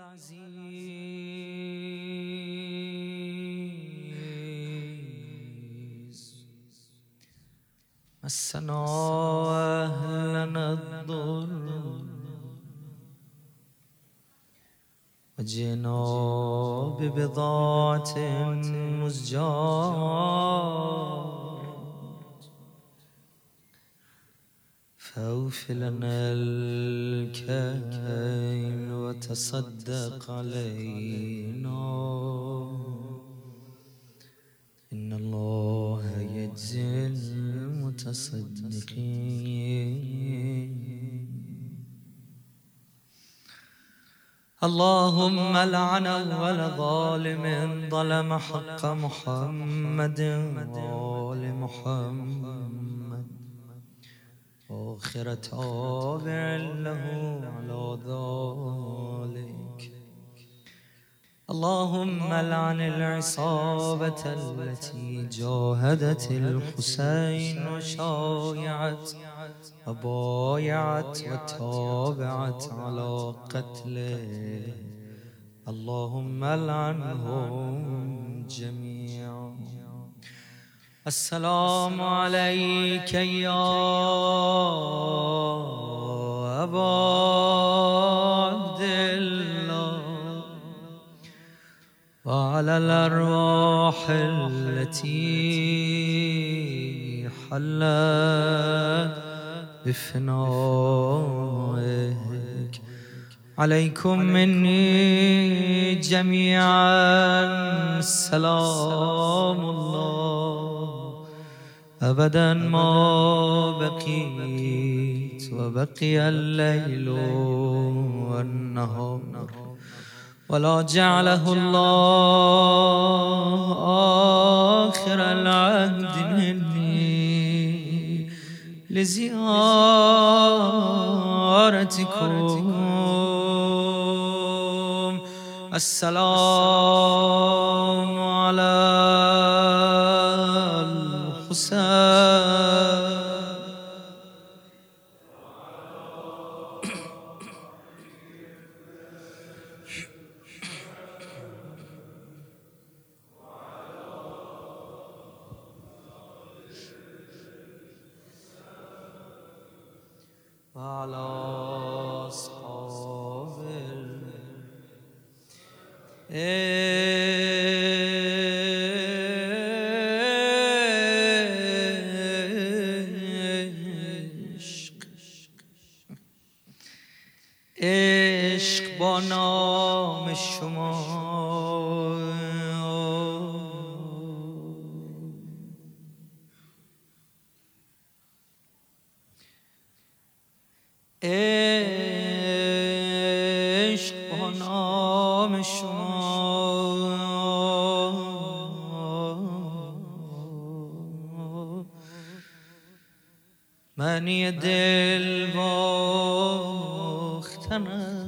العزيز. مسنا أهلنا الضر. وجئنا ببضاعة مزجاة فأوف لنا الكيل وتصدق علينا. إن الله يجزي المتصدقين. اللهم لعن أول ظالم ظلم حق محمد وآل محمد. وآخر تابع له على ذلك. اللهم لعن العصابة التي جاهدت الحسين وشايعت وبايعت وتابعت على قتله. اللهم لعنهم جميعا. السلام عليك يا أبا عبد الله وعلى الأرواح التي حلت بفنائك. عليكم مني جميعا سلام الله. أبدا ما بقيت وبقي الليل والنهار. ولا جعله الله آخر العهد مني لزيارتكم. السلام على الحسين منی دل باختن است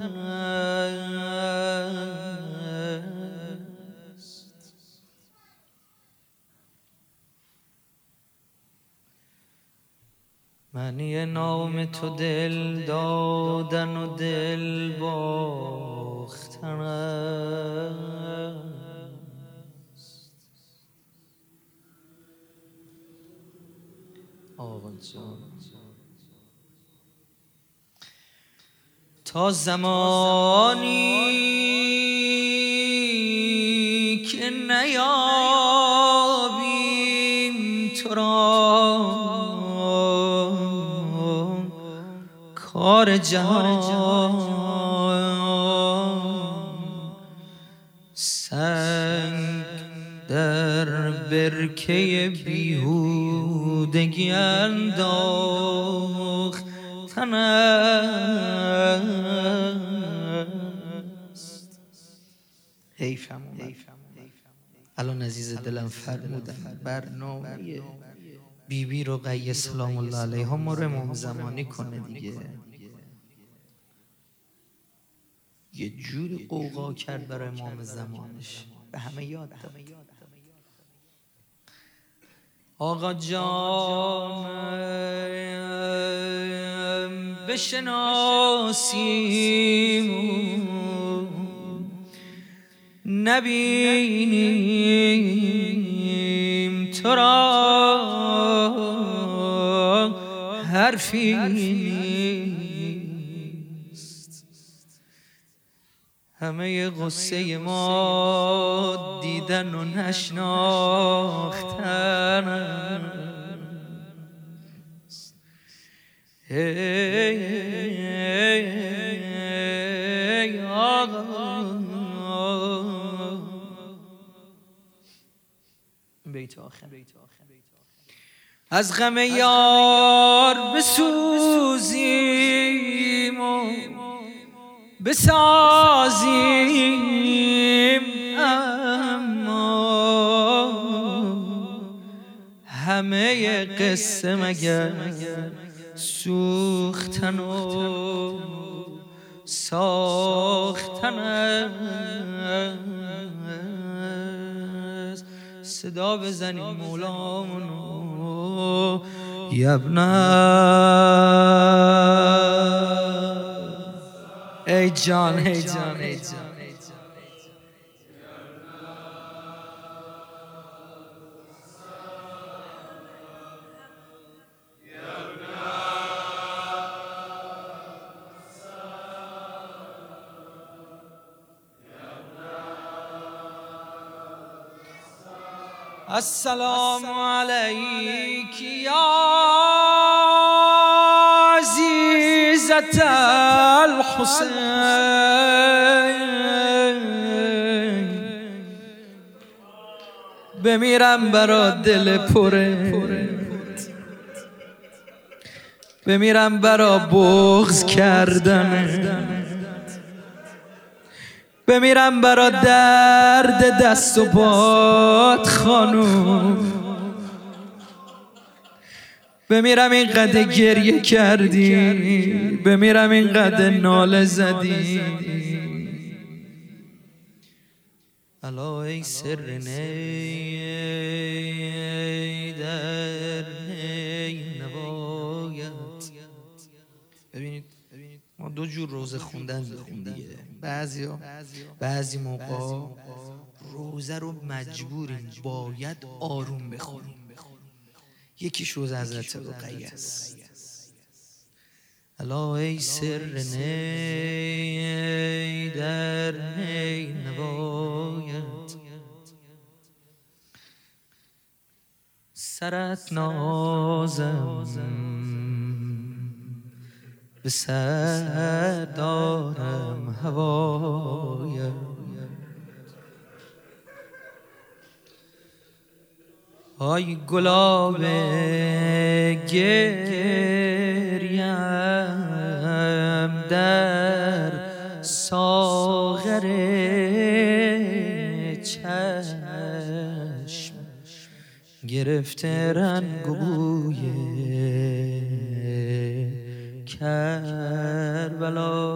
معنی نام تو دل دادن و دل باختن تا زمانی که نیابیم تو را. کار جهان سنگ در برکه بیهودگی انداختن دلم فرمودن برنامه بیبی رو قیه سلام الله علیها ما رو امام زمانی کنه دیگه. یه جوری قوقا کرد برای امام زمانش. به همه یاد آقا جان بشناسیم نبینیم تو را حرفی نیست. همه غصه ما دیدن و نشناختن. بیت آخر. از غم یار بسوزیم و بسازیم. اما همه قصه مگر سوختن و ساختن. صدا بزنیم مولامونو یبنا ای جان ای جان ای جان. السلام عليك يا عزيزة الحسين بمیرم برا دل پره بمیرم برا بغز کردن بمیرم برا درد دست و باد خانوم بمیرم این قد گریه کردی بمیرم این قد ناله زدی. الا ای سر در نباید. ببینید ما دو جور روزه خوندن داریم بعضی بعضی موقع روزه رو مجبوریم باید آروم بخونیم یکیش روز حضرت رقیه است الا ای سر نی در نی نباید. سرت نازم. به سر دارم هوایم های گلاب گریم در ساغر چشم گرفته رنگ و کربلایت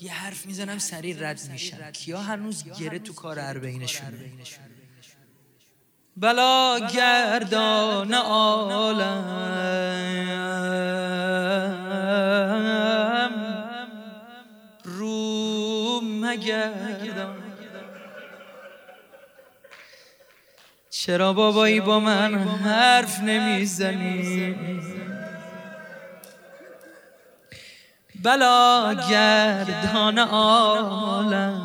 یه حرف می‌زنم سریع رد میشن کیا هنوز گره تو کار اربعینشونه؟ بلا گردان عالم. رو مگردان چرا بابایی با من حرف نمی‌زنی؟ بلا گردان عالم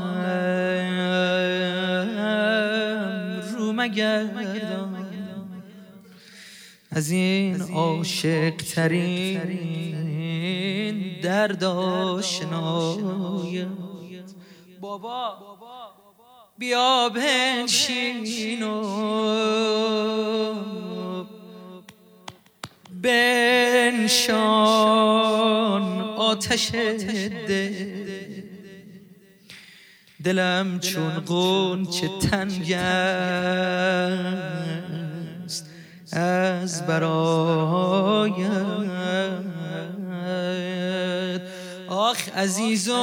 رو مگردان. از این عاشق ترین درد آشنایم بابا. بیا بنشین و بنشان آتش ده. دلم چون قون چه تنگ است از برایت. آخ عزیزم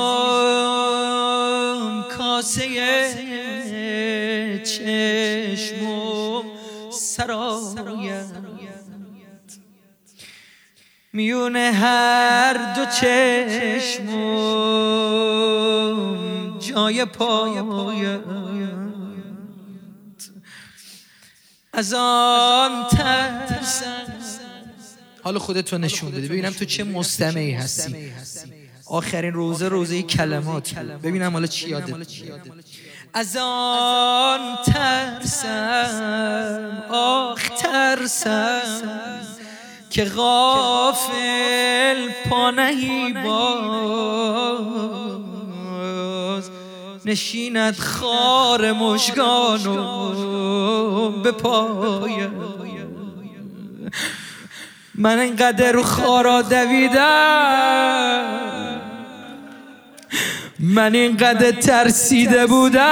کاسه چشم و سرایت. میونه هر دو چشمم جای پایت. از آن ترسم. حالا خودتو نشون بده. ببینم تو چه مستمعی هستی. آخرین روزه روزه کلمات ببینم حالا چی یادت از آن ترسم آخ ترسم که غافل پانهی باز نشیند خار مشگانو به پای. من انقدر رو خارا دویدم من اینقدر ترسیده بودم.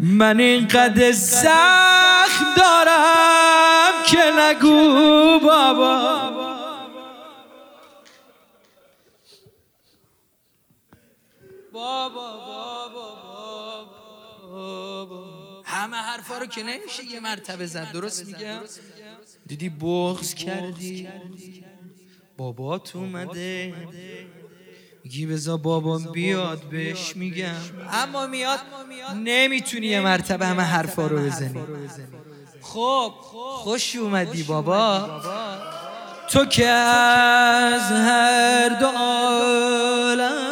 من اینقدر زخم دارم که نگو بابا. بابا همه حرفا رو که نمیشه یه مرتبه زد. درست میگم؟ دیدی بغض کردی؟ بابات اومده. میگی بزا بابام بیاد بهش میگم. اما میاد نمی‌تونی یه مرتبه همه حرفا رو بزنی. خب خوش اومدی بابا. تو که از هر دو عالم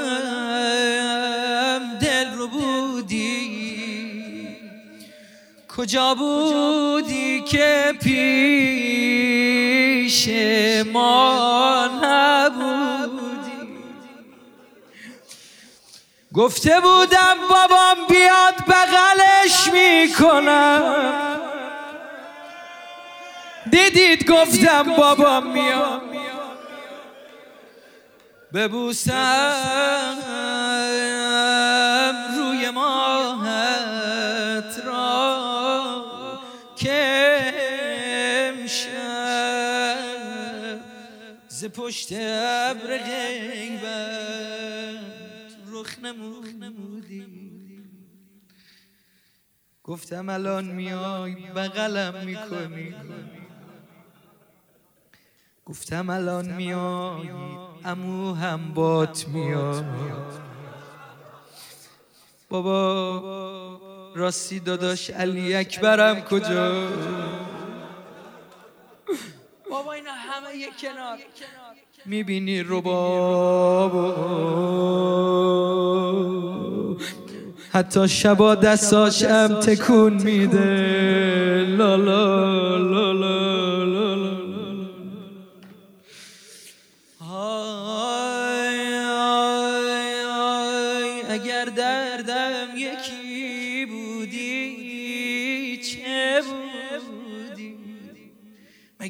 کجا بودی که پیش ما نبودی؟ گفته بودم بابام بیاد بغلش می‌کنم. دیدید گفتم بابام میاد. ببوسم. پشت ابر غیبت. رخ نمودی. گفتم الان میای بغلم می‌کنی. گفتم الان میای امو هم بات میاد. بابا راستی داداش علی اکبرم کجا یک کنار. می‌بینی حتی شبا دستاشم تکون میده. لا لا.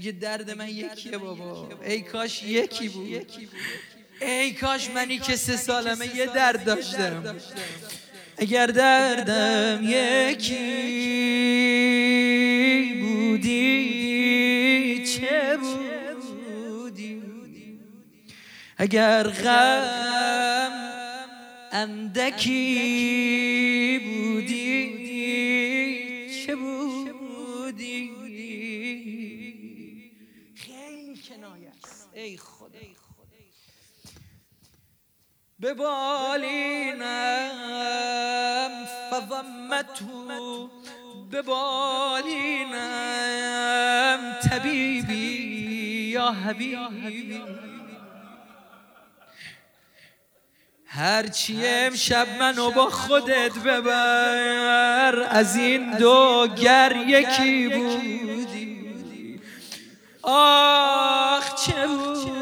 مگه درد من یکیه بابا. ای کاش یکی بود. ای کاش منی که سه سالمه یه درد داشتم. اگر دردم یکی بودی چه بودی؟ اگر غم اندکی به بالینم فضمته به بالینم. طبیبی یا حبیبی؟ هرچی امشب منو با خودت ببر از این دو گر یکی بودی. آخ چه بودی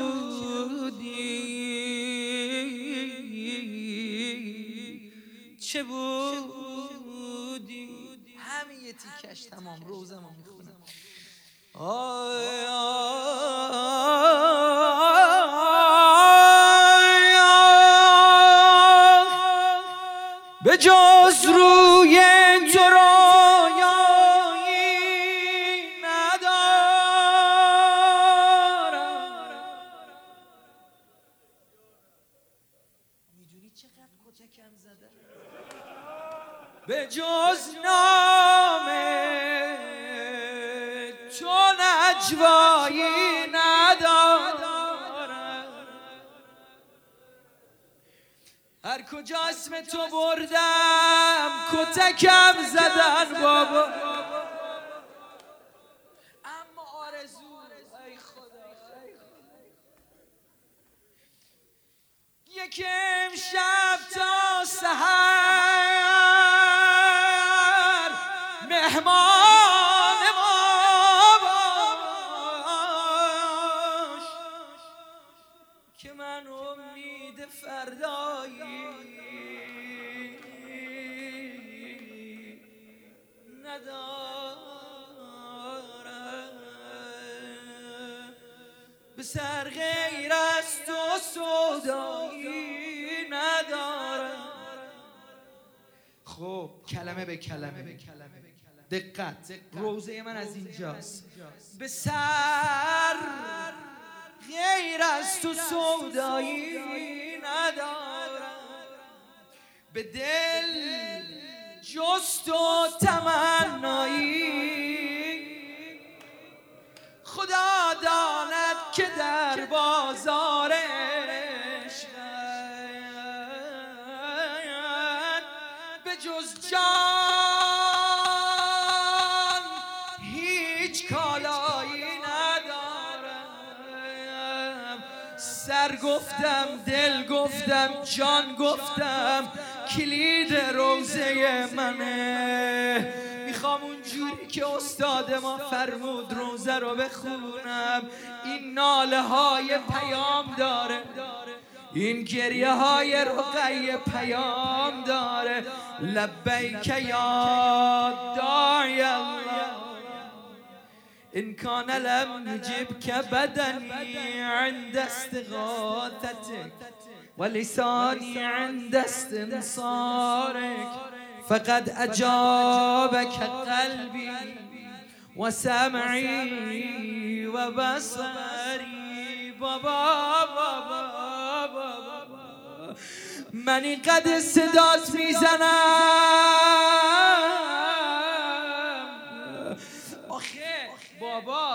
روزمو می‌خونم آی آی رجوایی ندارم. هر کجا اسم تو بردم کتکم زدن بابا. اما آرزو خدا. امشب تا سهر سودایی ندارم. خب کلمه به کلمه. دقت روزه من از اینجاست. به سر غیر از تو سودایی ندارم. به دل جست و تمنایی گفتم جان گفتم کلید روزه منه. می‌خوام اونجوری که استاد ما فرمود روزه رو بخونم. این ناله های پیام داره. این گریه های رقیه پیام داره. لبیک یا داعی الله. إن كان لم يجبك بدني عند استغاثتك ولساني عند استنصارك فقد أجابك قلبي وسمعي وبصري. بابا بابا بابا من اینقدر صدات میزنم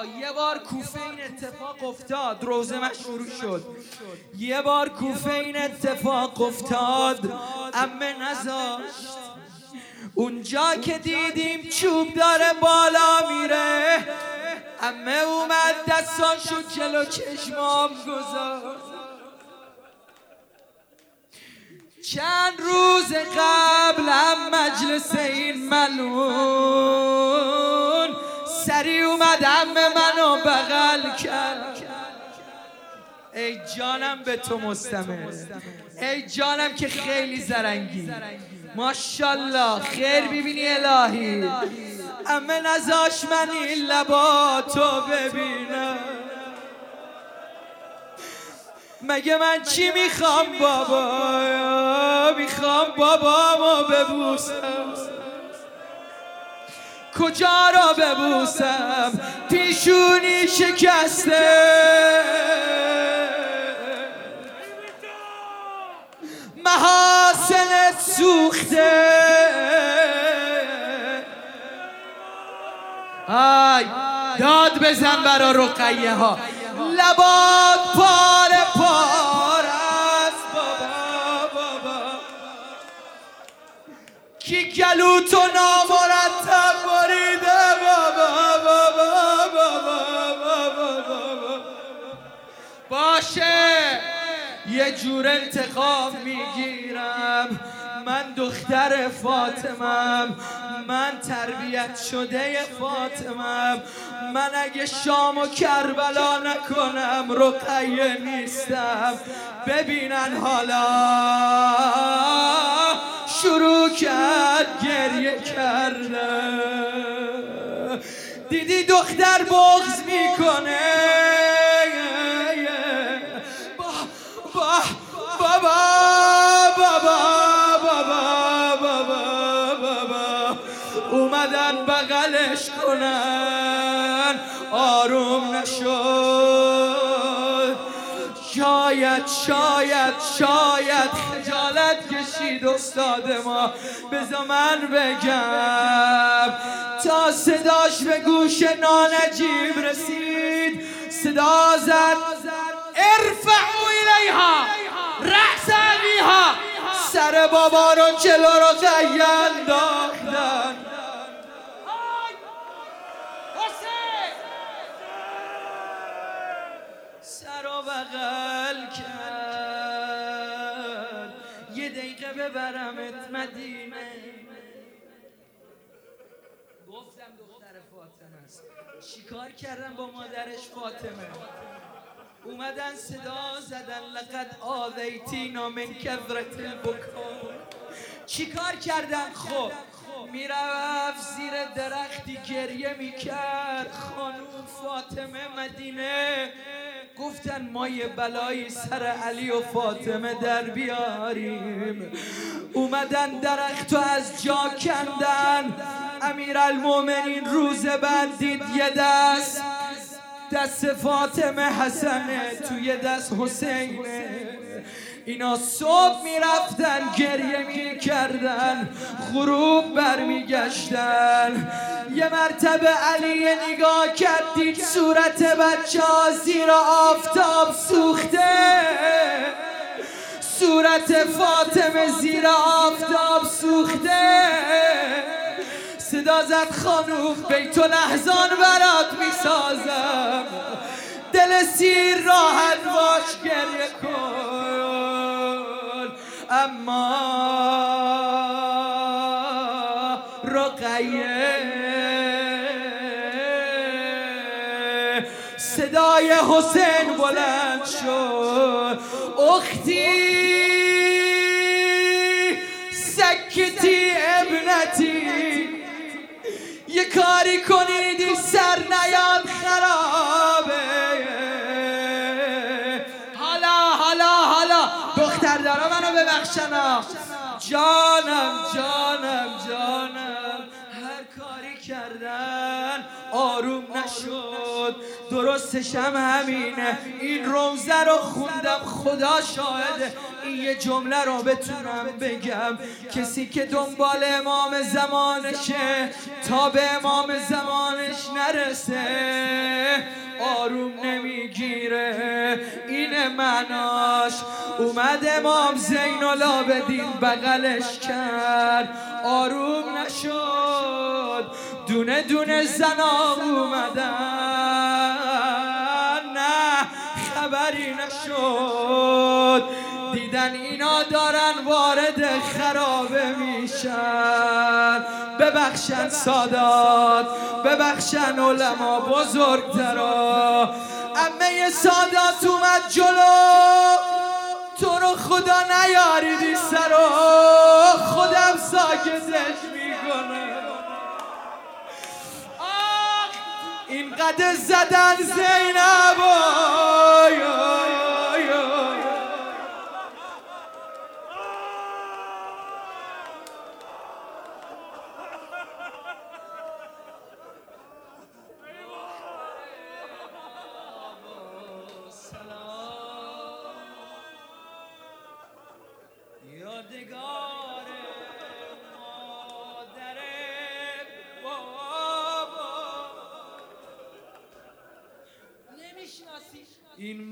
یه بار کوفه این اتفاق افتاد. روزه من شروع شد. یه بار کوفه این اتفاق افتاد. امه نذاشت. اونجا که دیدیم چوب داره بالا میره. امه اومد دستاشو جلو چشمام گذاشت. چند روز قبل هم مجلس این ملون سری اومد امه منو بغل کرد. ای جانم به تو مستمه ای جانم که خیلی زرنگی. ماشالله خیر ببینی الهی. اما نزاش من این لباتو ببینم. مگه من چی می‌خوام بابا؟ می‌خوام بابا ما ببوسم. کجا را ببوسم؟ پیشونی شکسته. محاسنت سوخته. های داد بزن برا رقیه ها. لباد پار پار است بابا بابا. کی گلو تو نامرتب جور انتقام می‌گیرم. من دختر فاطمم. من تربیت شده فاطمم. من اگه شام و کربلا نکنم رقیه نیستم. ببینن حالا. شروع کرد گریه کرده. دیدی دختر بغز می‌کنه؟ اومدن بغلش کنن آروم نشد. شاید شاید شاید خجالت کشید استاد ما. بذار من بگم تا صداش به گوش نانجیب رسید صدا زد. بابا رو جلو رو قی انداختن. سر و بغل کرد. یه دقیقه ببرمت مدینه. گفتم دختر فاطمه است. چیکار کردن با مادرش فاطمه؟ اومدن صدا زدن لقد آذیتینا من کذرت البکا چیکار کردن؟ خب می‌رفت زیر درختی گریه می‌کرد. خانوم فاطمه مدینه. گفتن ما یه بلایی سر علی و فاطمه در بیاریم. اومدن درخت از جا کندن. امیر المومنین روز بعد دید یه دست. دست فاطمه حسنه توی دست حسینه اینا صبح می‌رفتن گریه می‌کردن غروب برمیگشتن. یه مرتبه علی نگاه کرد دید صورت بچه ها زیر آفتاب سوخته. صورت فاطمه زیر آفتاب سوخته. صدا زد خانوم بیت لحظان برات می‌سازم. دل سیر راحت باش گریه کن. اما رقیه صدای حسین بلند شد. اختی سکتی ابنتی کاری کنیدی سر نیاد خرابه. حالا حالا حالا. دختر دارا منو ببخشنا جانم جانم جانم. هر کاری کردن آروم نشد. درستش هم همینه. این روزه رو خوندم. خدا شاهده. این یه جمله رو بتونم بگم. کسی که دنبال امام زمانشه تا به امام زمانش نرسه آروم نمی‌گیره. این مناش. اومد امام زین العابدین بغلش کرد. آروم نشد. دونه دونه زنا اومدن. نه خبری نشد. دیدن اینا دارن وارد خرابه میشن. ببخشن سادات ببخشن علما بزرگترا. امه سادات اومد جلو. تو رو خدا نیاریدی سرو خودم ساکتش می‌کنه این قد زدن زینب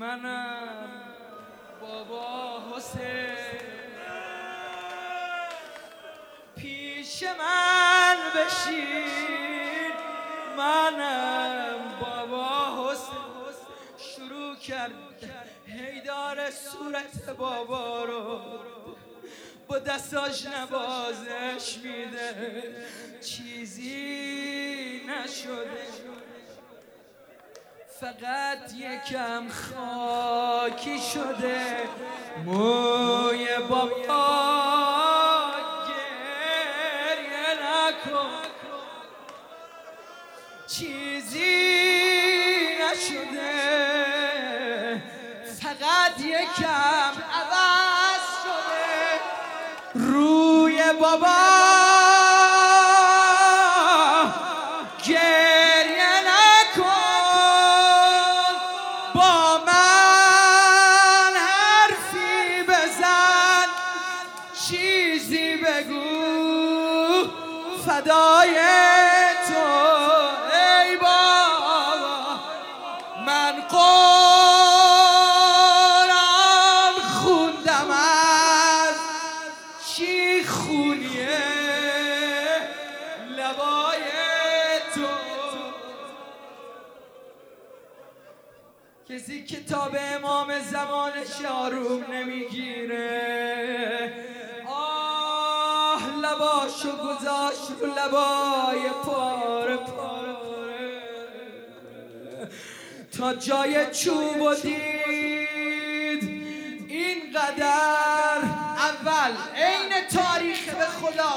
منم بابا حسین. پیش من بشین. منم بابا حسین. شروع کرد. هیدار صورت بابا رو. با دستاش نوازش میده. چیزی نشده. فقط یکم خاکی شده موی بابا گریه نکن. چیزی نشده فقط یکم عوض شده. روی بابا گذاشت رو لبای پاره پاره تا جای چوب و دید. اینقدر اول عین تاریخ به خدا.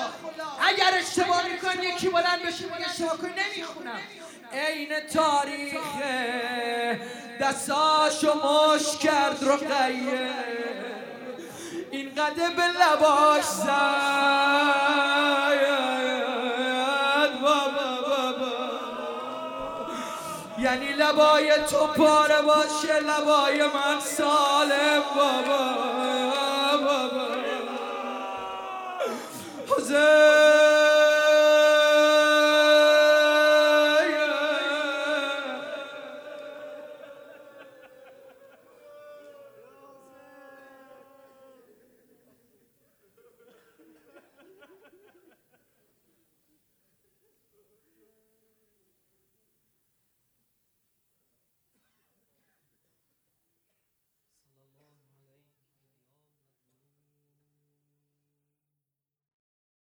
اگر اشتباه می‌کنی یکی بلند بشه میگه اشتباه کنی نمی‌خونم. عین تاریخ دستاشو مش کرد رو قیه. اینقدر به لباش زد. لبای تو پاره باشه لبای من سالم بابا بابا. حسین.